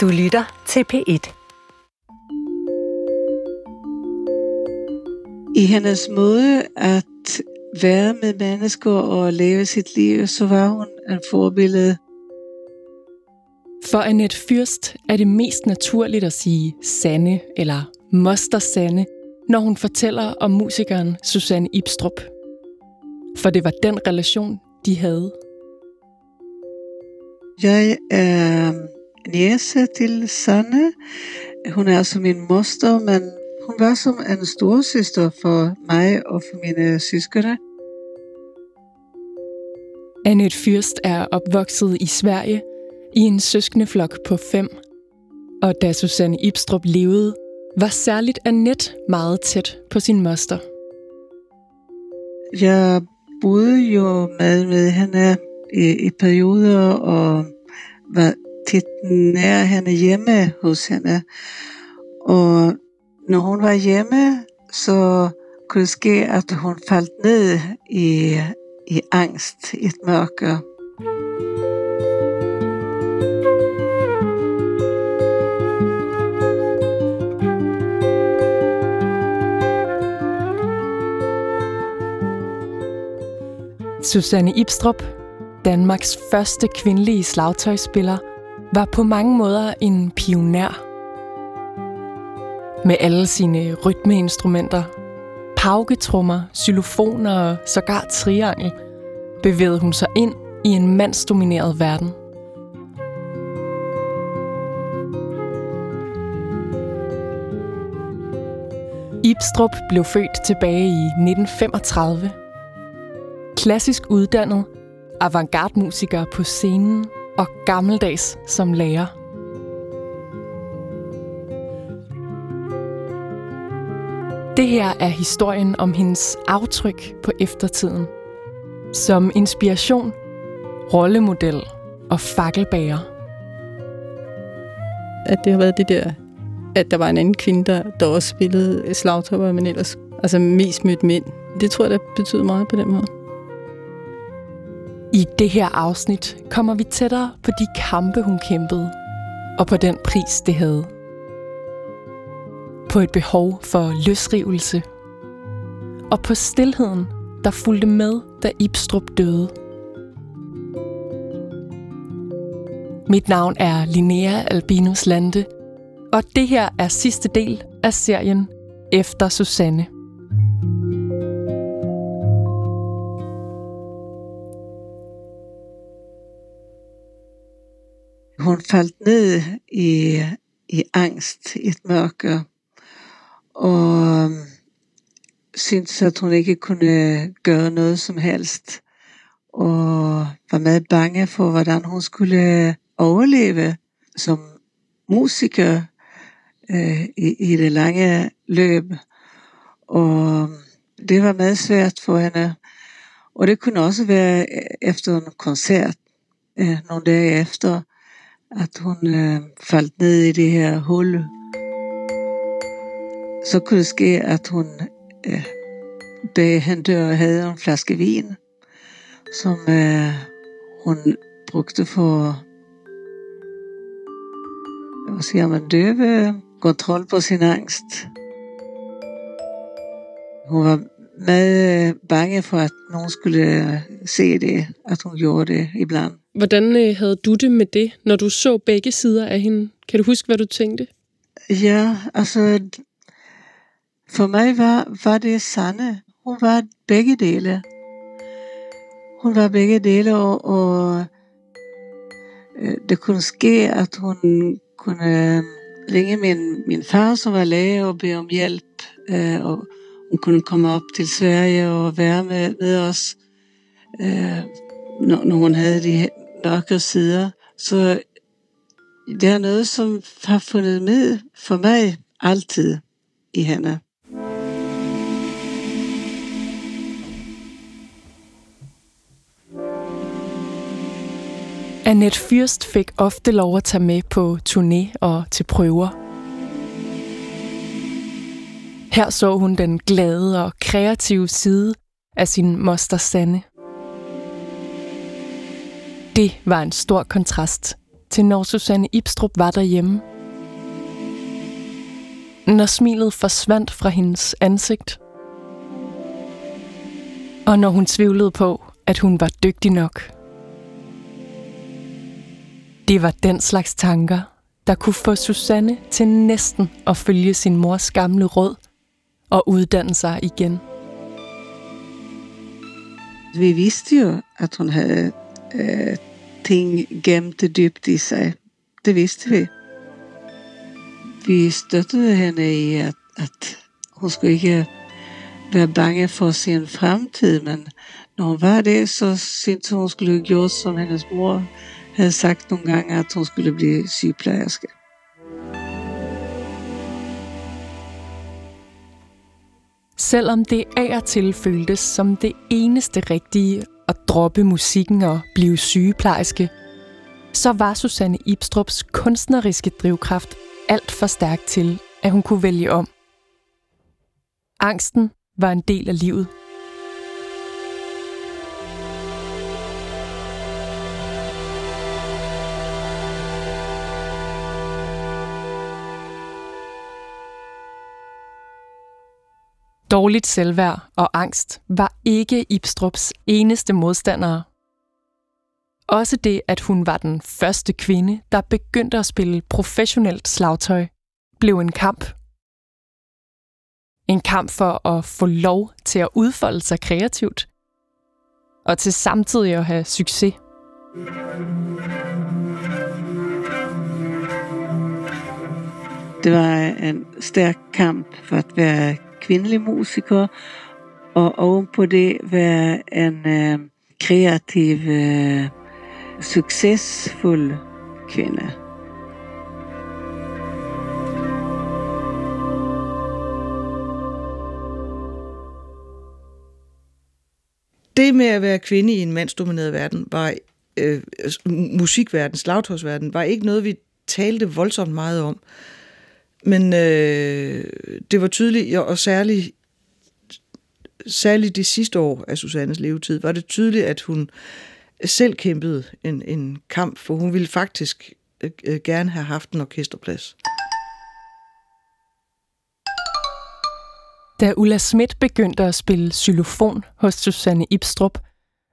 Du lytter til P1. I hendes måde at være med mennesker og leve sit liv, så var hun en forbillede. For Annette Fyrst er det mest naturligt at sige Sanne eller Moster Sanne, når hun fortæller om musikeren Susanne Ibstrup. For det var den relation, de havde. Jeg er niece til Sanne. Hun er som min moster, men hun var som en storsøster for mig og for mine søskende. Annette Fyrst er opvokset i Sverige i en søskendeflok på fem. Og da Susanne Ibstrup levede, var særligt Annette meget tæt på sin moster. Jeg boede jo med, med hende i, i perioder og var tit nær hende hjemme hos hende. Og når hun var hjemme, så kunne det ske, at hun faldt ned i, i angst, i et mørke. Susanne Ibstrup, Danmarks første kvindelige slagtøjspiller, var på mange måder en pioner. Med alle sine rytmeinstrumenter, pauketrummer, xylofoner og sågar triangel, bevægede hun sig ind i en mandsdomineret verden. Ibstrup blev født tilbage i 1935 klassisk uddannet, avantgarde-musiker på scenen og gammeldags som lærer. Det her er historien om hendes aftryk på eftertiden. Som inspiration, rollemodel og fakkelbærer. At det har været det der, at der var en anden kvinde, der, der også spillede slagtopper, men ellers altså mest mødt mænd. Det tror jeg, der betyder meget på den måde. I det her afsnit kommer vi tættere på de kampe, hun kæmpede, og på den pris, det havde. På et behov for løsrivelse, og på stilheden, der fulgte med, da Ibstrup døde. Mit navn er Linnea Albinus Lande, og det her er sidste del af serien Efter Susanne. Hun faldt ned i, i angst, i et mørke, og øhm, syntes, at hun ikke kunne gøre noget som helst, og var meget bange for, hvordan hun skulle overleve som musiker øh, i, i det lange løb. Og øhm, det var meget svært for hende. Og det kunne også være øh, efter en koncert, øh, nogle dage efter, at hun øh, faldt ned i det her hul. Så kunne det ske, at hun øh, bag hende dør havde en flaske vin, som øh, hun brugte for hvad siger man, døve kontrol på sin angst. Hun var meget øh, bange for, at nogen skulle øh, se det, at hun gjorde det ibland. Hvordan øh, havde du det med det, når du så begge sider af hende? Kan du huske, hvad du tænkte? Ja, altså, for mig var, var det Sanne. Hun var begge dele. Hun var begge dele, og, og øh, det kunne ske, at hun kunne øh, ringe min, min far, som var læge, og bede om hjælp. Øh, og hun kunne komme op til Sverige og være med, med os, øh, når, når hun havde de mørke sider. Så det er noget, som har fundet med for mig altid i hende. Annette Fyrst fik ofte lov at tage med på turné og til prøver. Her så hun den glade og kreative side af sin moster Sanne. Det var en stor kontrast til når Susanne Ibstrup var derhjemme. Når smilet forsvandt fra hendes ansigt. Og når hun tvivlede på, at hun var dygtig nok. Det var den slags tanker, der kunne få Susanne til næsten at følge sin mors gamle råd og uddanne sig igen. Vi vidste jo, at hun havde øh, ting gemt dybt i sig. Det vidste vi. Vi støttede hende i, at, at hun skulle ikke være bange for sin fremtid, men når hun var det, så syntes hun, hun skulle have gjort, som hendes mor havde sagt nogle gange, at hun skulle blive sygeplejerske. Selvom det af og til føltes som det eneste rigtige at droppe musikken og blive sygeplejerske, så var Susanne Ibstrups kunstneriske drivkraft alt for stærk til, at hun kunne vælge om. Angsten var en del af livet – Dårligt selvværd og angst var ikke Ibstrups eneste modstandere. Også det, at hun var den første kvinde, der begyndte at spille professionelt slagtøj, blev en kamp. En kamp for at få lov til at udfolde sig kreativt, og til samtidig at have succes. Det var en stærk kamp for at være kvindelig musiker, og ovenpå det være en øh, kreativ, øh, succesfuld kvinde. Det med at være kvinde i en mandsdomineret verden, var øh, musikverden, slagtårsverden, var ikke noget, vi talte voldsomt meget om. Men øh, det var tydeligt, og særligt, særligt de sidste år af Susannes levetid, var det tydeligt, at hun selv kæmpede en, en kamp, for hun ville faktisk øh gerne have haft en orkesterplads. Da Ulla Schmidt begyndte at spille xylofon hos Susanne Ibstrup,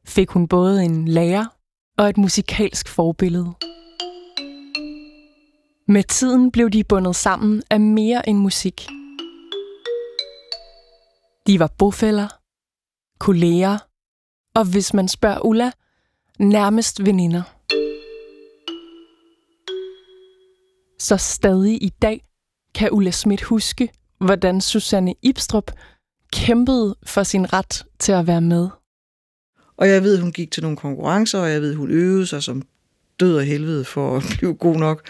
fik hun både en lærer og et musikalsk forbillede. Med tiden blev de bundet sammen af mere end musik. De var bofælder, kolleger, og hvis man spørger Ulla, nærmest veninder. Så stadig i dag kan Ulla Schmidt huske, hvordan Susanne Ibstrup kæmpede for sin ret til at være med. Og jeg ved, hun gik til nogle konkurrencer, og jeg ved, hun øvede sig som død og helvede for at blive god nok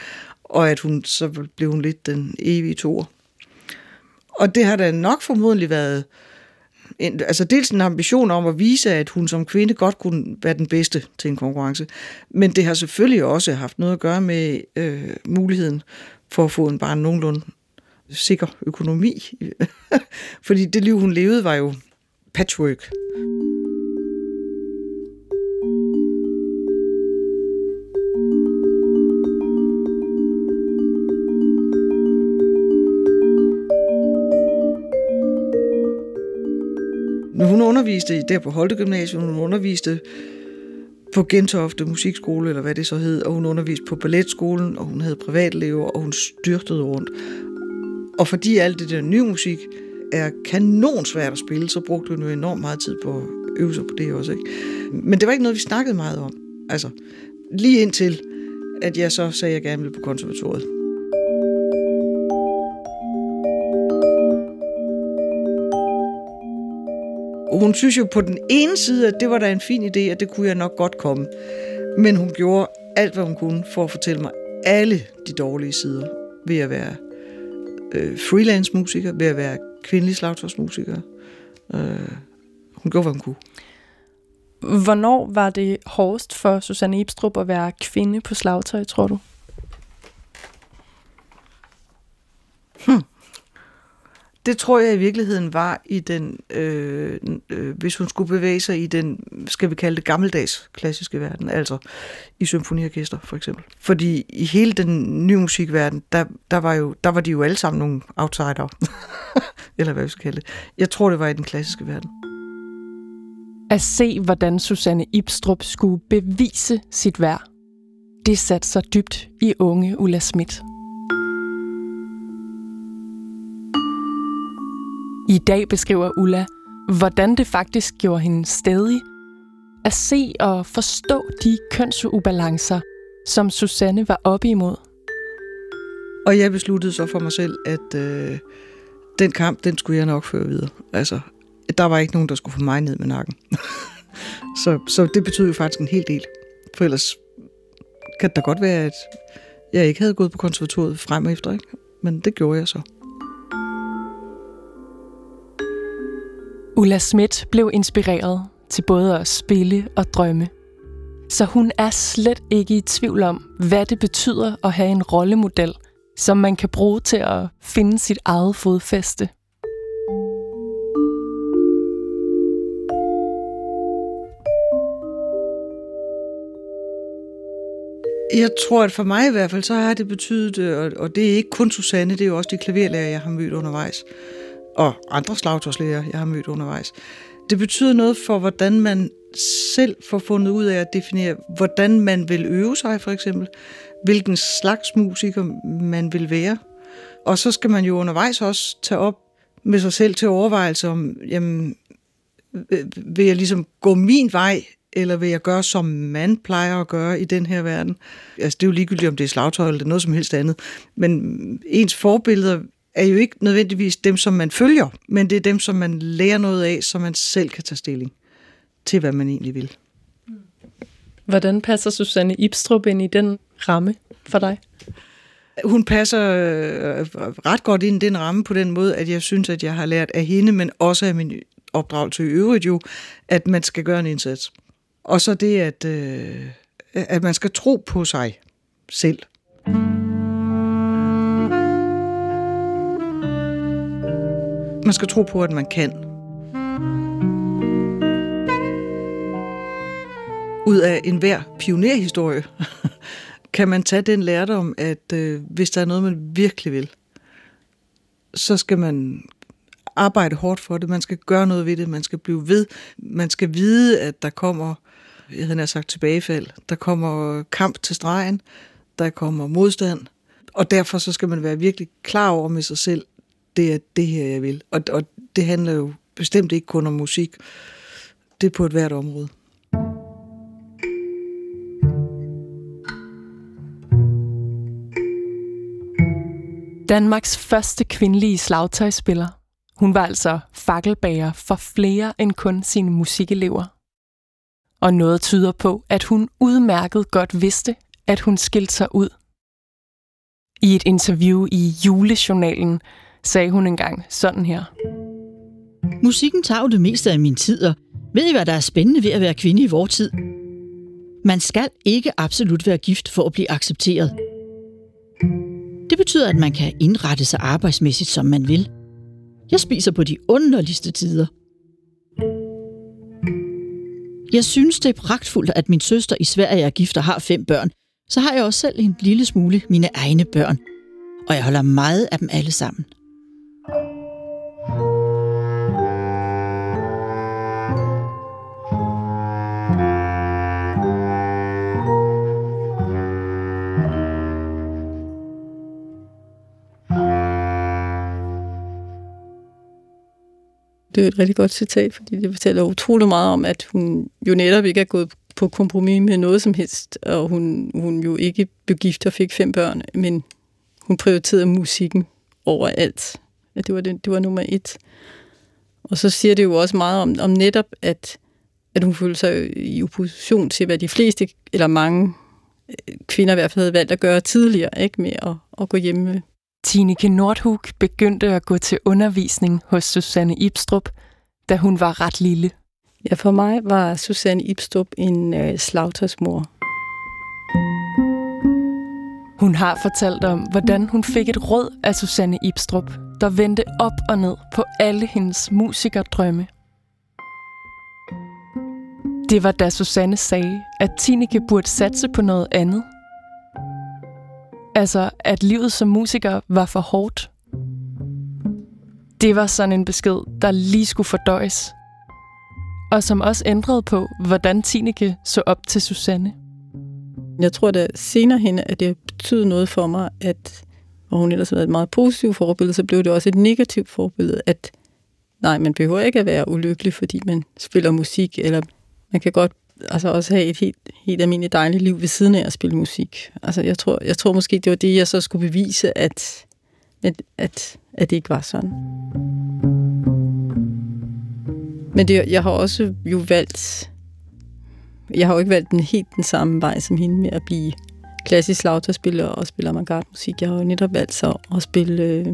og at hun så blev hun lidt den evige toer. Og det har da nok formodentlig været en, altså dels en ambition om at vise, at hun som kvinde godt kunne være den bedste til en konkurrence, men det har selvfølgelig også haft noget at gøre med øh, muligheden for at få en bare nogenlunde sikker økonomi. Fordi det liv, hun levede, var jo patchwork. Underviste der på Holte Gymnasium, hun underviste på Gentofte Musikskole, eller hvad det så hed, og hun underviste på balletskolen, og hun havde privatlever, og hun styrtede rundt. Og fordi alt det der nye musik er kanon svært at spille, så brugte hun jo enormt meget tid på at øve sig på det også. Ikke? Men det var ikke noget, vi snakkede meget om. Altså, lige indtil, at jeg så sagde, at jeg gerne ville på konservatoriet. Hun synes jo på den ene side, at det var da en fin idé, og det kunne jeg nok godt komme. Men hun gjorde alt, hvad hun kunne for at fortælle mig alle de dårlige sider ved at være øh, freelance musiker, ved at være kvindelig slagtårsmusiker. Øh, hun gjorde, hvad hun kunne. Hvornår var det hårdest for Susanne Ibstrup at være kvinde på slagtøj, tror du? Det tror jeg i virkeligheden var i den, øh, øh, hvis hun skulle bevæge sig i den, skal vi kalde det gammeldags klassiske verden, altså i symfoniorkester for eksempel. Fordi i hele den nye musikverden, der, der, var, jo, der var de jo alle sammen nogle outsider, eller hvad vi skal kalde det. Jeg tror, det var i den klassiske verden. At se, hvordan Susanne Ibstrup skulle bevise sit værd, det satte sig dybt i unge Ulla Schmidt. I dag beskriver Ulla, hvordan det faktisk gjorde hende stedig at se og forstå de kønsubalancer, som Susanne var oppe imod. Og jeg besluttede så for mig selv, at øh, den kamp, den skulle jeg nok føre videre. Altså, der var ikke nogen, der skulle få mig ned med nakken. så, så det betød jo faktisk en hel del. For ellers kan det da godt være, at jeg ikke havde gået på konservatoriet frem og efter, ikke? men det gjorde jeg så. Ulla Schmidt blev inspireret til både at spille og drømme. Så hun er slet ikke i tvivl om, hvad det betyder at have en rollemodel, som man kan bruge til at finde sit eget fodfæste. Jeg tror, at for mig i hvert fald, så har det betydet, øh, og det er ikke kun Susanne, det er jo også de klaverlærer, jeg har mødt undervejs, og andre slagtårslæger, jeg har mødt undervejs. Det betyder noget for, hvordan man selv får fundet ud af at definere, hvordan man vil øve sig, for eksempel. Hvilken slags musiker man vil være. Og så skal man jo undervejs også tage op med sig selv til overvejelse om, jamen, vil jeg ligesom gå min vej, eller vil jeg gøre, som man plejer at gøre i den her verden? Altså, det er jo ligegyldigt, om det er slagtøj eller noget som helst andet. Men ens forbilleder er jo ikke nødvendigvis dem, som man følger, men det er dem, som man lærer noget af, så man selv kan tage stilling til, hvad man egentlig vil. Hvordan passer Susanne Ibstrup ind i den ramme for dig? Hun passer øh, ret godt ind i den ramme på den måde, at jeg synes, at jeg har lært af hende, men også af min opdragelse i øvrigt jo, at man skal gøre en indsats. Og så det, at, øh, at man skal tro på sig selv. Man skal tro på, at man kan. Ud af enhver pionerhistorie kan man tage den lærdom, at øh, hvis der er noget, man virkelig vil, så skal man arbejde hårdt for det. Man skal gøre noget ved det. Man skal blive ved. Man skal vide, at der kommer, jeg havde sagt tilbagefald, der kommer kamp til stregen, der kommer modstand. Og derfor så skal man være virkelig klar over med sig selv, det er det her, jeg vil. Og, og det handler jo bestemt ikke kun om musik. Det er på et hvert område. Danmarks første kvindelige slagtøjspiller. Hun var altså fakkelbager for flere end kun sine musikelever. Og noget tyder på, at hun udmærket godt vidste, at hun skilte sig ud. I et interview i julejournalen sagde hun engang sådan her. Musikken tager jo det meste af min tid, og ved I, hvad der er spændende ved at være kvinde i vores tid? Man skal ikke absolut være gift for at blive accepteret. Det betyder, at man kan indrette sig arbejdsmæssigt, som man vil. Jeg spiser på de underligste tider. Jeg synes, det er pragtfuldt, at min søster i Sverige er gift og har fem børn. Så har jeg også selv en lille smule mine egne børn. Og jeg holder meget af dem alle sammen. Det er et rigtig godt citat, fordi det fortæller utrolig meget om, at hun jo netop ikke er gået på kompromis med noget som helst, og hun, hun jo ikke blev gift og fik fem børn, men hun prioriterede musikken over alt. At det var, det, det var nummer et. Og så siger det jo også meget om, om netop, at, at hun følte sig i opposition til, hvad de fleste, eller mange øh, kvinder i hvert fald havde valgt at gøre tidligere, ikke med at, at gå hjemme Tineke Nordhug begyndte at gå til undervisning hos Susanne Ibstrup, da hun var ret lille. Ja, for mig var Susanne Ibstrup en øh, slagtøjsmor. Hun har fortalt om, hvordan hun fik et råd af Susanne Ibstrup, der vendte op og ned på alle hendes musikerdrømme. Det var da Susanne sagde, at Tineke burde satse på noget andet. Altså, at livet som musiker var for hårdt. Det var sådan en besked, der lige skulle fordøjes. Og som også ændrede på, hvordan Tineke så op til Susanne. Jeg tror da senere hen, at det betød noget for mig, at hvor hun ellers har været et meget positivt forbillede, så blev det også et negativt forbillede, at nej, man behøver ikke at være ulykkelig, fordi man spiller musik, eller man kan godt altså også have et helt, helt almindeligt dejligt liv ved siden af at spille musik. Altså jeg tror, jeg tror måske, det var det, jeg så skulle bevise, at, at, at, at det ikke var sådan. Men det, jeg har også jo valgt, jeg har jo ikke valgt den helt den samme vej som hende med at blive klassisk lautaspiller og spille avantgarde-musik. Jeg har jo netop valgt så at spille øh,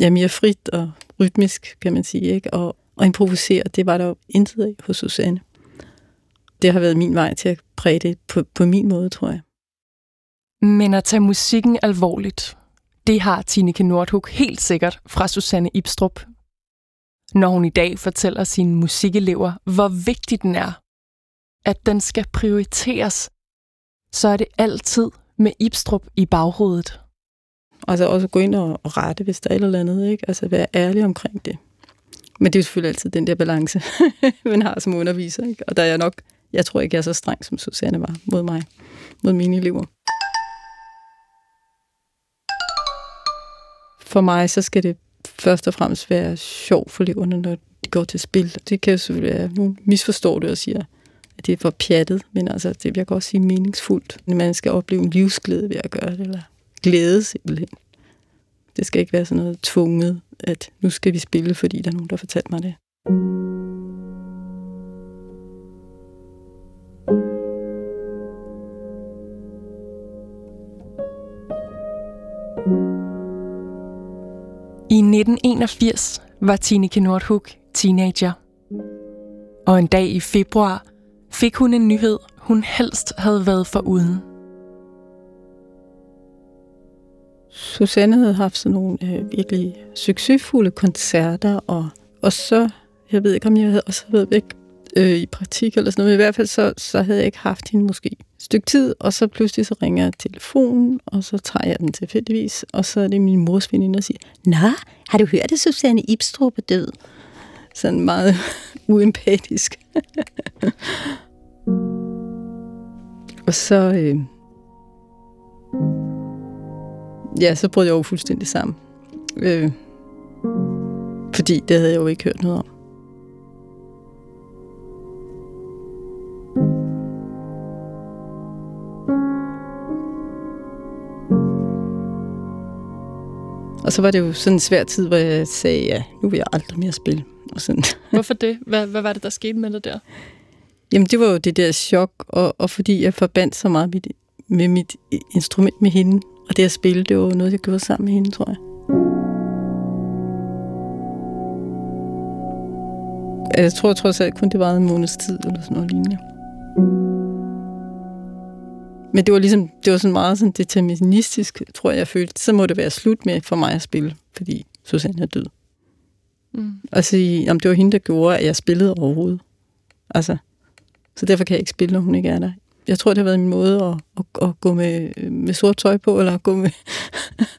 ja, mere frit og rytmisk, kan man sige, ikke? Og, og improvisere. Det var der jo intet af hos Susanne. Det har været min vej til at præge det på, på min måde, tror jeg. Men at tage musikken alvorligt, det har Tineke Nordhug helt sikkert fra Susanne Ibstrup. Når hun i dag fortæller sine musikelever, hvor vigtig den er, at den skal prioriteres, så er det altid med Ibstrup i baghovedet. Altså også gå ind og rette, hvis der er et eller andet, ikke? Altså være ærlig omkring det. Men det er jo selvfølgelig altid den der balance, man har som underviser, ikke? Og der er jeg nok, jeg tror ikke, jeg er så streng, som Susanne var mod mig, mod mine elever. For mig, så skal det først og fremmest være sjov for eleverne, når de går til spil. Det kan jo selvfølgelig være, nu misforstår det og siger, at det er for pjattet, men altså, det jeg kan også sige meningsfuldt. Man skal opleve en livsglæde ved at gøre det, eller glæde simpelthen. Det skal ikke være sådan noget tvunget, at nu skal vi spille, fordi der er nogen, der fortalte mig det. I 1981 var Tineke Nordhug teenager. Og en dag i februar fik hun en nyhed, hun helst havde været for uden. Susanne havde haft sådan nogle øh, virkelig succesfulde koncerter, og, og så, jeg ved ikke, om jeg havde også været væk øh, i praktik eller sådan noget, men i hvert fald så, så havde jeg ikke haft hende måske et stykke tid, og så pludselig så ringer telefonen, og så tager jeg den tilfældigvis, og så er det min mors veninde, og siger, Nå, har du hørt, at Susanne Ibstrup er død? Sådan meget uempatisk. og så... Øh, ja, så brød jeg jo fuldstændig sammen. Øh, fordi det havde jeg jo ikke hørt noget om. Og så var det jo sådan en svær tid, hvor jeg sagde, ja, nu vil jeg aldrig mere spille. Og sådan. Hvorfor det? Hvad, hvad var det, der skete med det der? Jamen, det var jo det der chok, og, og fordi jeg forbandt så meget med, med mit instrument med hende, og det at spille, det var noget, jeg gjorde sammen med hende, tror jeg. Jeg tror trods alt kun, det var en måneds tid, eller sådan noget lignende. Men det var ligesom, det var sådan meget sådan deterministisk, tror jeg, jeg følte. Så må det være slut med for mig at spille, fordi Susanne er død. Mm. Og sige, om det var hende, der gjorde, at jeg spillede overhovedet. Altså, så derfor kan jeg ikke spille, når hun ikke er der. Jeg tror, det har været min måde at, at, at gå med, med sort tøj på, eller gå med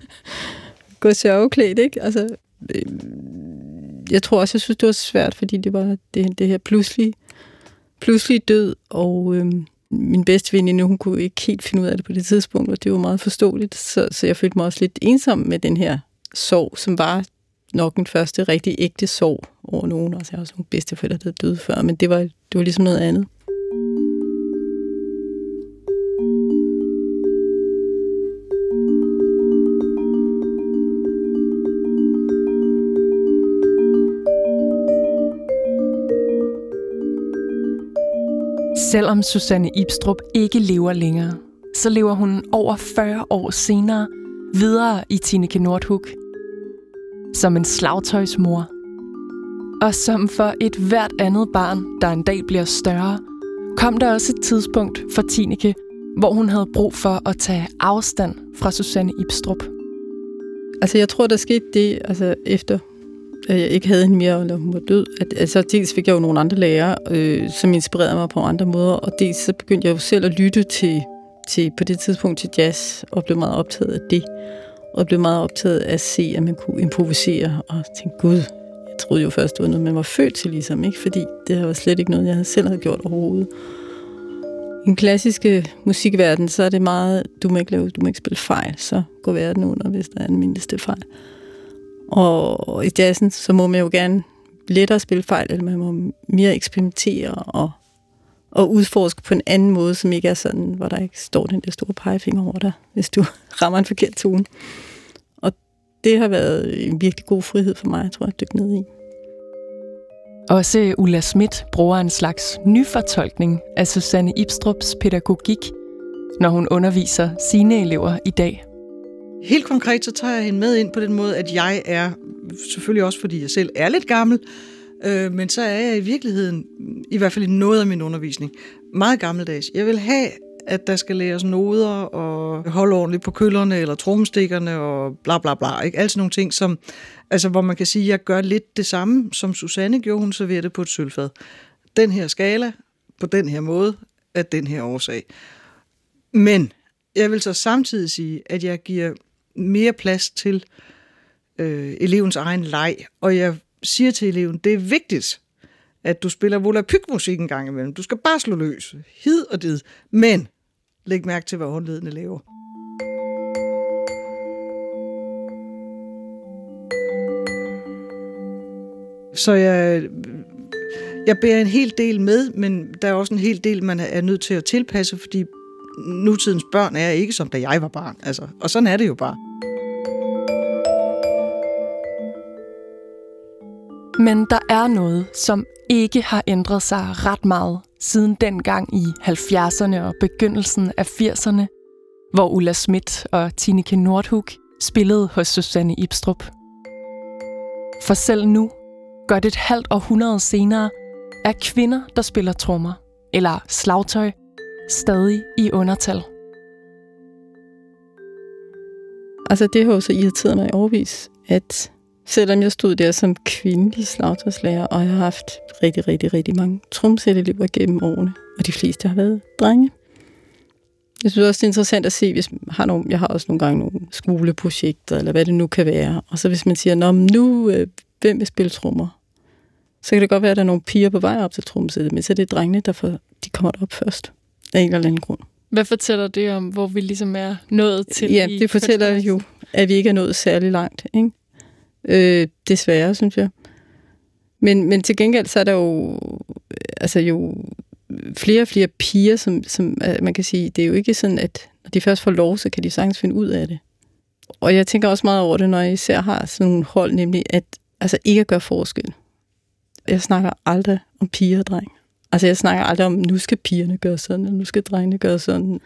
gå sørgeklædt, ikke? Altså, øh, jeg tror også, jeg synes, det var svært, fordi det var det, det her pludselig, pludselig død, og øhm, min bedste veninde, hun kunne ikke helt finde ud af det på det tidspunkt, og det var meget forståeligt, så, så jeg følte mig også lidt ensom med den her sorg, som var nok den første rigtig ægte sorg over nogen. Altså, jeg har også nogle bedsteforældre, der døde før, men det var, det var ligesom noget andet. Selvom Susanne Ibstrup ikke lever længere, så lever hun over 40 år senere videre i Tineke Nordhug. Som en slagtøjsmor. Og som for et hvert andet barn, der en dag bliver større, kom der også et tidspunkt for Tineke, hvor hun havde brug for at tage afstand fra Susanne Ibstrup. Altså, jeg tror, der skete det, altså efter at jeg ikke havde hende mere, eller hun var død. At, altså, dels fik jeg jo nogle andre lærere, øh, som inspirerede mig på andre måder, og dels så begyndte jeg jo selv at lytte til, til på det tidspunkt til jazz, og blev meget optaget af det. Og blev meget optaget af at se, at man kunne improvisere, og tænke, gud, jeg troede jo først, det var noget, man var født til, ligesom, ikke? fordi det var slet ikke noget, jeg selv havde gjort overhovedet. I den klassiske musikverden, så er det meget, du må ikke lave, du må ikke spille fejl, så går verden under, hvis der er den mindste fejl. Og i jazzen, så må man jo gerne lettere spille fejl, eller man må mere eksperimentere og, og udforske på en anden måde, som ikke er sådan, hvor der ikke står den der store pegefinger over dig, hvis du rammer en forkert tone. Og det har været en virkelig god frihed for mig, tror jeg, at dykke ned i. Også Ulla Schmidt bruger en slags nyfortolkning af Susanne Ibstrups pædagogik, når hun underviser sine elever i dag. Helt konkret så tager jeg hende med ind på den måde, at jeg er, selvfølgelig også fordi jeg selv er lidt gammel, øh, men så er jeg i virkeligheden, i hvert fald i noget af min undervisning, meget gammeldags. Jeg vil have, at der skal læres noder og holde ordentligt på køllerne eller trommestikkerne og bla bla bla. Ikke? Altså nogle ting, som, altså, hvor man kan sige, at jeg gør lidt det samme, som Susanne gjorde, hun serverer det på et sølvfad. Den her skala, på den her måde, af den her årsag. Men jeg vil så samtidig sige, at jeg giver mere plads til øh, elevens egen leg, og jeg siger til eleven, det er vigtigt, at du spiller volapyk-musik en gang imellem. Du skal bare slå løs. Hid og did. Men læg mærke til, hvad håndledene laver. Så jeg, jeg bærer en hel del med, men der er også en hel del, man er nødt til at tilpasse, fordi nutidens børn er ikke som da jeg var barn. Altså, og sådan er det jo bare. Men der er noget, som ikke har ændret sig ret meget siden dengang i 70'erne og begyndelsen af 80'erne, hvor Ulla Schmidt og Tineke Nordhug spillede hos Susanne Ibstrup. For selv nu, godt et halvt århundrede senere, er kvinder, der spiller trommer eller slagtøj, stadig i undertal. Altså det har jo så irriteret mig overvis, at selvom jeg stod der som kvindelig slagtøjslærer, og jeg har haft rigtig, rigtig, rigtig mange tromsætelever gennem årene, og de fleste har været drenge. Jeg synes også, det er interessant at se, hvis man har nogle, jeg har også nogle gange nogle skoleprojekter, eller hvad det nu kan være. Og så hvis man siger, Nå, nu, øh, hvem vil spille trommer? Så kan det godt være, at der er nogle piger på vej op til trommesættet, men så er det drengene, der får, de kommer op først. Af en eller anden grund. Hvad fortæller det om, hvor vi ligesom er nået til? Ja, det fortæller jo, at vi ikke er nået særlig langt. Ikke? Øh, desværre, synes jeg. Men, men til gengæld så er der jo, altså jo flere og flere piger, som, som øh, man kan sige, det er jo ikke sådan, at når de først får lov, så kan de sagtens finde ud af det. Og jeg tænker også meget over det, når jeg især har sådan nogle hold, nemlig at altså ikke at gøre forskel. Jeg snakker aldrig om piger og dreng. Altså jeg snakker aldrig om, nu skal pigerne gøre sådan, og nu skal drengene gøre sådan.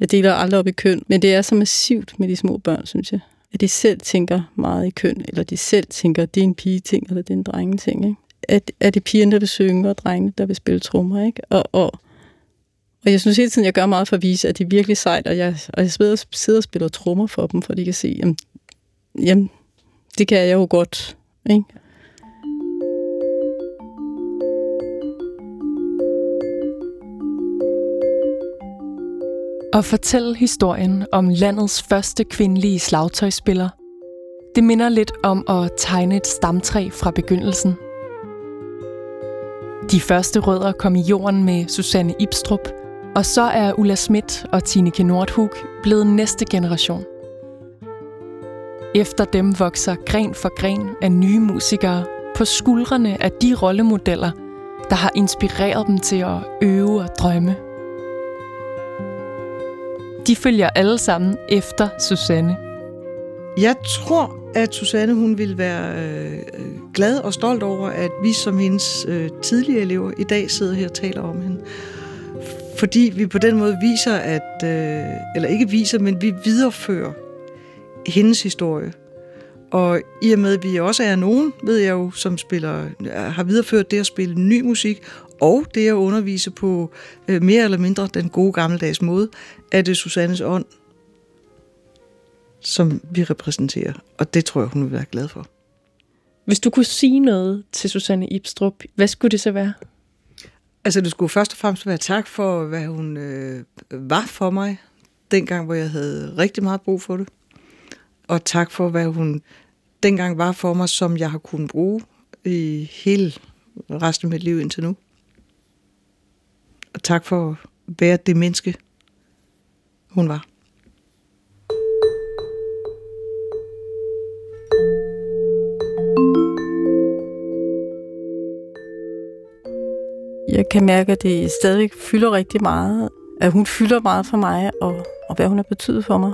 Jeg deler aldrig op i køn, men det er så massivt med de små børn, synes jeg at de selv tænker meget i køn, eller de selv tænker, at det er en pige-ting, eller det er en drenge-ting. Ikke? At, at det er pigerne, der vil synge, og drengene, der vil spille trommer. Ikke? Og, og, og jeg synes hele tiden, jeg gør meget for at vise, at det er virkelig sejt, og jeg, og jeg sidder, sidder og spiller trommer for dem, for de kan se, jamen, jamen det kan jeg jo godt. Ikke? At fortælle historien om landets første kvindelige slagtøjspiller. Det minder lidt om at tegne et stamtræ fra begyndelsen. De første rødder kom i jorden med Susanne Ibstrup, og så er Ulla Schmidt og Tineke Nordhug blevet næste generation. Efter dem vokser gren for gren af nye musikere på skuldrene af de rollemodeller, der har inspireret dem til at øve og drømme de følger alle sammen efter Susanne. Jeg tror, at Susanne hun ville være øh, glad og stolt over, at vi som hendes øh, tidligere elever i dag sidder her og taler om hende. Fordi vi på den måde viser, at, øh, eller ikke viser, men vi viderefører hendes historie. Og i og med, at vi også er nogen, ved jeg jo, som spiller, øh, har videreført det at spille ny musik, og det at undervise på øh, mere eller mindre den gode gammeldags måde, er det Susannes ånd. som vi repræsenterer. Og det tror jeg, hun vil være glad for. Hvis du kunne sige noget til Susanne Ibstrup, hvad skulle det så være? Altså, det skulle først og fremmest være tak for, hvad hun øh, var for mig, dengang, hvor jeg havde rigtig meget brug for det. Og tak for, hvad hun dengang var for mig, som jeg har kunnet bruge i hele resten af mit liv indtil nu. Og tak for at være det menneske, hun var. Jeg kan mærke, at det stadig fylder rigtig meget. At hun fylder meget for mig, og, og hvad hun har betydet for mig.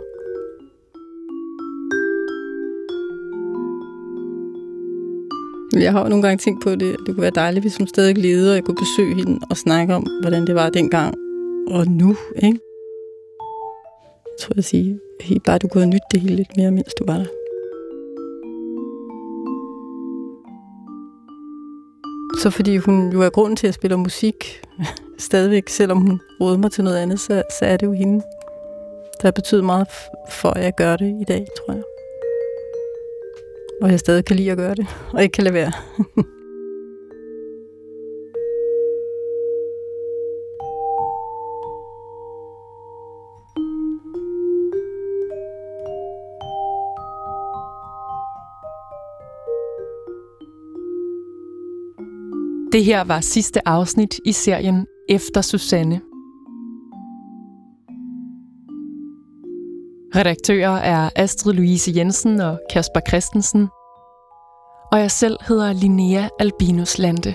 Jeg har jo nogle gange tænkt på det. Det kunne være dejligt, hvis hun stadig levede, og jeg kunne besøge hende og snakke om, hvordan det var dengang og nu. Ikke? Jeg tror, jeg siger, helt bare du kunne have nyt det hele lidt mere, mens du var der. Så fordi hun jo er grunden til, at jeg spiller musik stadigvæk, selvom hun råder mig til noget andet, så, så er det jo hende, der betyder meget for, at jeg gør det i dag, tror jeg. Og jeg stadig kan lide at gøre det, og ikke kan lade være. Det her var sidste afsnit i serien Efter Susanne. Redaktører er Astrid Louise Jensen og Kasper Christensen. Og jeg selv hedder Linnea Albinus Lande.